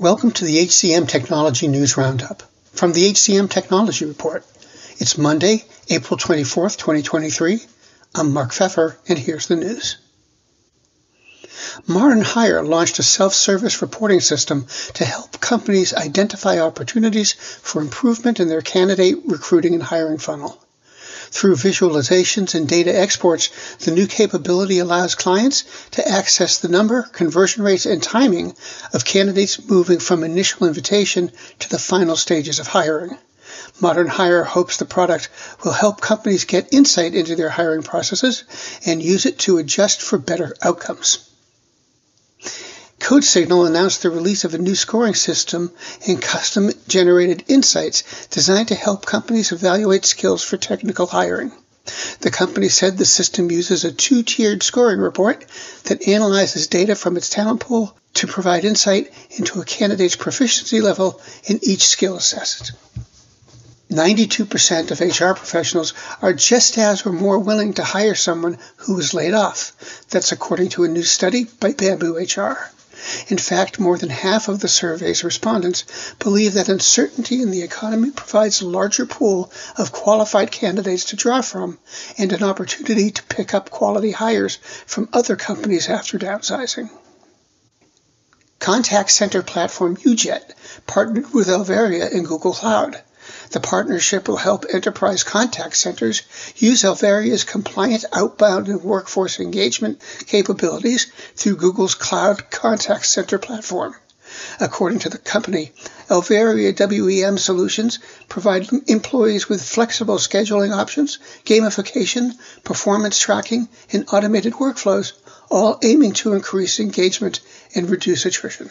Welcome to the HCM Technology News Roundup from the HCM Technology Report. It's Monday, April 24th, 2023. I'm Mark Pfeffer, and here's the news. Modern Hire launched a self-service reporting system to help companies identify opportunities for improvement in their candidate recruiting and hiring funnel. Through visualizations and data exports, the new capability allows clients to access the number, conversion rates, and timing of candidates moving from initial invitation to the final stages of hiring. Modern Hire hopes the product will help companies get insight into their hiring processes and use it to adjust for better outcomes. CodeSignal announced the release of a new scoring system and custom generated insights designed to help companies evaluate skills for technical hiring. The company said the system uses a two tiered scoring report that analyzes data from its talent pool to provide insight into a candidate's proficiency level in each skill assessed. 92% of HR professionals are just as or more willing to hire someone who was laid off. That's according to a new study by Bamboo HR. In fact, more than half of the survey's respondents believe that uncertainty in the economy provides a larger pool of qualified candidates to draw from and an opportunity to pick up quality hires from other companies after downsizing. Contact center platform UJet partnered with Alvaria and Google Cloud the partnership will help enterprise contact centers use Alvaria's compliant outbound and workforce engagement capabilities through Google's Cloud Contact Center platform. According to the company, Alvaria WEM solutions provide employees with flexible scheduling options, gamification, performance tracking, and automated workflows, all aiming to increase engagement and reduce attrition.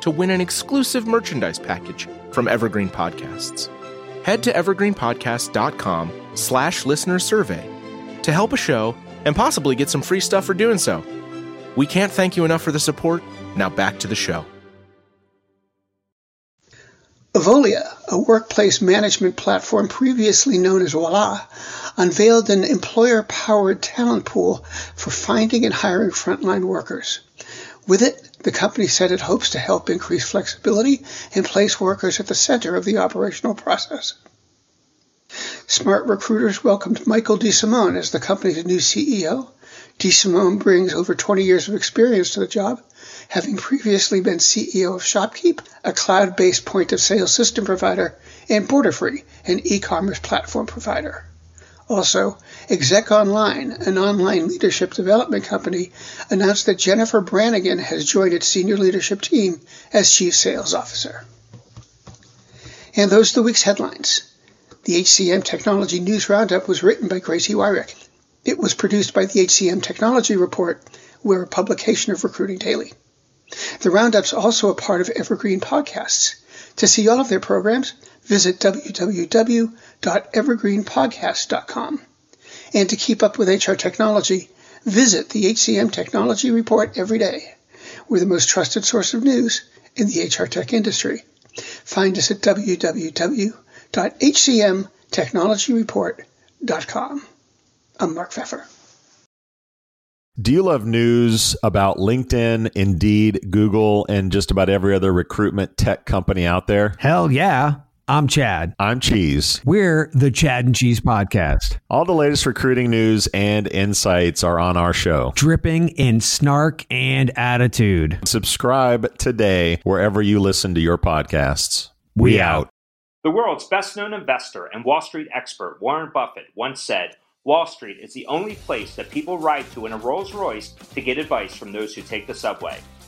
to win an exclusive merchandise package from Evergreen Podcasts. Head to evergreenpodcast.com slash listener survey to help a show and possibly get some free stuff for doing so. We can't thank you enough for the support. Now back to the show. Evolia, a workplace management platform previously known as Voila, unveiled an employer powered talent pool for finding and hiring frontline workers. With it, the company said it hopes to help increase flexibility and place workers at the center of the operational process. Smart Recruiters welcomed Michael DeSimone as the company's new CEO. DeSimone brings over 20 years of experience to the job, having previously been CEO of ShopKeep, a cloud-based point-of-sale system provider, and Borderfree, an e-commerce platform provider. Also, Exec Online, an online leadership development company, announced that Jennifer Branigan has joined its senior leadership team as Chief Sales Officer. And those are the week's headlines. The HCM Technology News Roundup was written by Gracie Wyrick. It was produced by the HCM Technology Report. We're a publication of Recruiting Daily. The Roundup's also a part of Evergreen Podcasts. To see all of their programs, visit www.evergreenpodcast.com. And to keep up with HR technology, visit the HCM Technology Report every day. We're the most trusted source of news in the HR tech industry. Find us at www.hcmtechnologyreport.com. I'm Mark Pfeffer. Do you love news about LinkedIn, Indeed, Google, and just about every other recruitment tech company out there? Hell yeah. I'm Chad. I'm Cheese. We're the Chad and Cheese Podcast. All the latest recruiting news and insights are on our show. Dripping in snark and attitude. Subscribe today wherever you listen to your podcasts. We, we out. The world's best known investor and Wall Street expert, Warren Buffett, once said, Wall Street is the only place that people ride to in a Rolls Royce to get advice from those who take the subway.